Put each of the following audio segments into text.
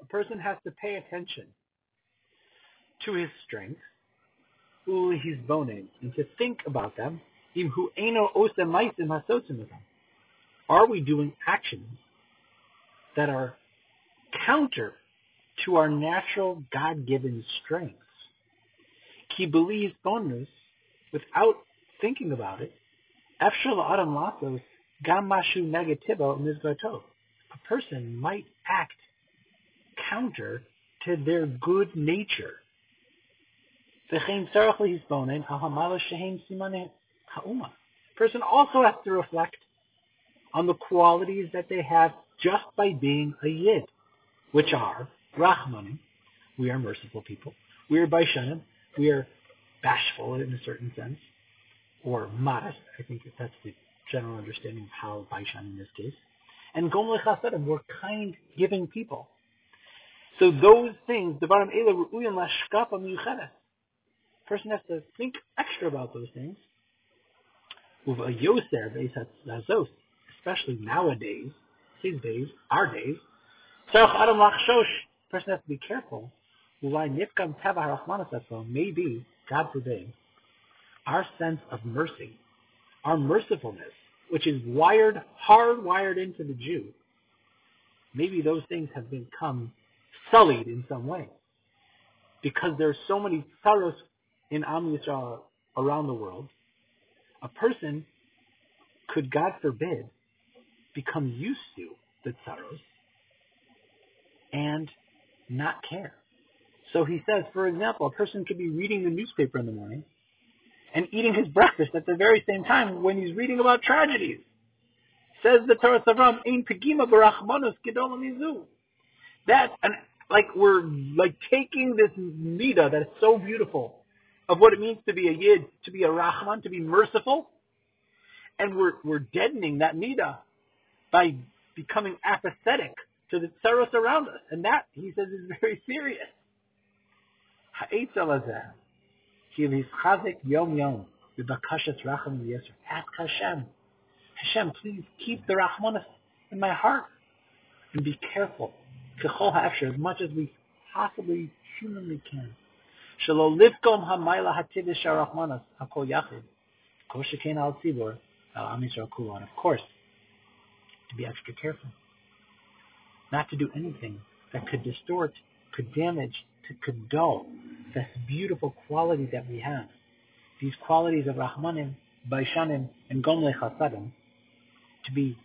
a person has to pay attention to his strengths, his bones, and to think about them. Are we doing actions that are counter to our natural God-given strengths? Ki believes bonus without thinking about it. Efshel adam lasos gamashu negativo mizvato. A person might act counter to their good nature. Person also has to reflect on the qualities that they have just by being a yid, which are rachmanim, we are merciful people, we are baishanim, we are bashful in a certain sense, or modest. I think that's the general understanding of how Baishan in this case. And Gomle Chasadim, we're kind, giving people. So those things, Devarim Ela Ru'uyan Lashkapa Miyuchedes. Person has to think extra about those things. With a Yoser Zazos, especially nowadays, his days, our days. Tzarech Adam Lachshosh. Person has to be careful. Maybe, God forbid, our sense of mercy our mercifulness, which is wired, hardwired into the Jew, maybe those things have become sullied in some way. Because there are so many sorrows in Am Yisrael around the world, a person could, God forbid, become used to the sorrows and not care. So he says, for example, a person could be reading the newspaper in the morning eating his breakfast at the very same time when he's reading about tragedies. Says the Torah Savram, Ein Pegima Barachmanus Gedol That, and like we're like taking this mida that is so beautiful of what it means to be a yid, to be a rachman, to be merciful, and we're we're deadening that mida by becoming apathetic to the tsaros around us, and that he says is very serious. Ki chazik yom yom b'bakashat racham v'yesr. Ask Hashem, Hashem, please keep the rachmanis in my heart and be careful. Kechol ha'efshar, as much as we possibly humanly can. Shelo livkom ha'mayla hativish ha'rachmanas ha'kol yachid. Kol sheken al tzibor al am Yisrael kulo. And of course, to be extra careful. Not to do anything that could distort, could damage, to could dull this beautiful quality that we have, these qualities of Rahmanim, Baishanim, and Gomle Chasadim, to be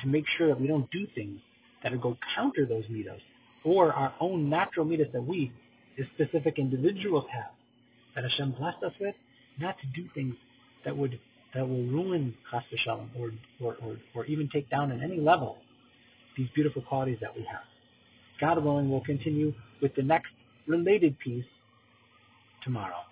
to make sure that we don't do things that go counter those mitos or our own natural mitos that we, as specific individuals, have that Hashem blessed us with, not to do things that would that will ruin Chas v'Shalom or, or, or, or even take down in any level these beautiful qualities that we have. God willing, we'll continue with the next related piece tomorrow.